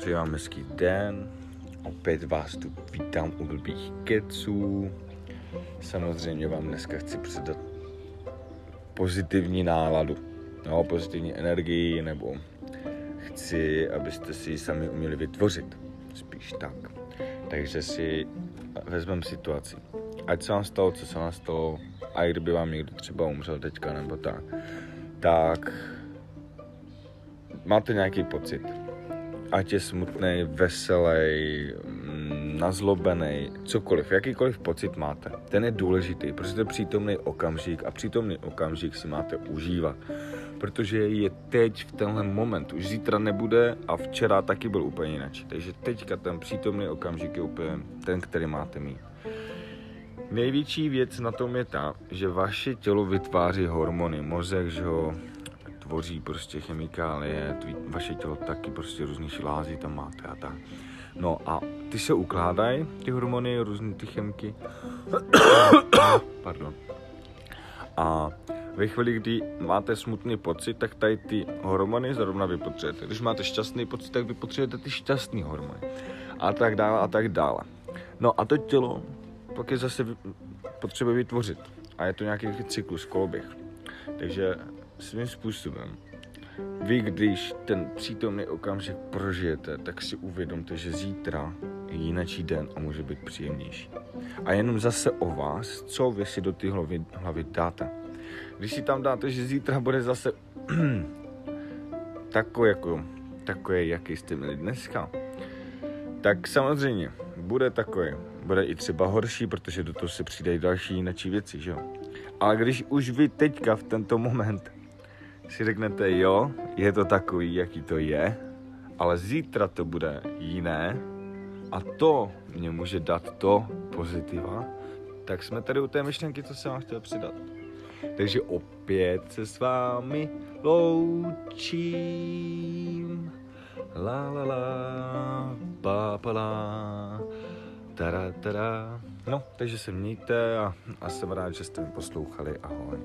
přeji vám hezký den. Opět vás tu vítám u blbých keců. Samozřejmě vám dneska chci předat pozitivní náladu, no, pozitivní energii, nebo chci, abyste si ji sami uměli vytvořit. Spíš tak. Takže si vezmeme situaci. Ať se vám stalo, co se vám stalo, a i kdyby vám někdo třeba umřel teďka nebo tak, tak máte nějaký pocit. Ať je smutný, veselý, mm, nazlobený, cokoliv, jakýkoliv pocit máte, ten je důležitý, protože to je přítomný okamžik a přítomný okamžik si máte užívat. Protože je teď v tenhle moment, už zítra nebude a včera taky byl úplně jinak. Takže teďka ten přítomný okamžik je úplně ten, který máte mít. Největší věc na tom je ta, že vaše tělo vytváří hormony, mozek, že ho tvoří prostě chemikálie, tvý, vaše tělo taky prostě různý šlázy tam máte a tak. No a ty se ukládají, ty hormony, různé ty chemky. Pardon. A ve chvíli, kdy máte smutný pocit, tak tady ty hormony zrovna vy potřebujete. Když máte šťastný pocit, tak vy potřebujete ty šťastný hormony. A tak dále, a tak dále. No a to tělo pak je zase potřeba vytvořit. A je to nějaký cyklus, koloběh. Takže svým způsobem vy, když ten přítomný okamžik prožijete, tak si uvědomte, že zítra je jináčí den a může být příjemnější. A jenom zase o vás, co vy si do té hlavy, hlavy dáte. Když si tam dáte, že zítra bude zase takový, jako, takový, jaký jste měli dneska, tak samozřejmě bude takový. Bude i třeba horší, protože do toho se přidají další jináčí věci, že jo. Ale když už vy teďka v tento moment si řeknete, jo, je to takový, jaký to je, ale zítra to bude jiné a to mě může dát to pozitiva, tak jsme tady u té myšlenky, co jsem vám chtěl přidat. Takže opět se s vámi loučím. La la la, pa pa la, tada tada. No, takže se mějte a, a jsem rád, že jste mi poslouchali. Ahoj.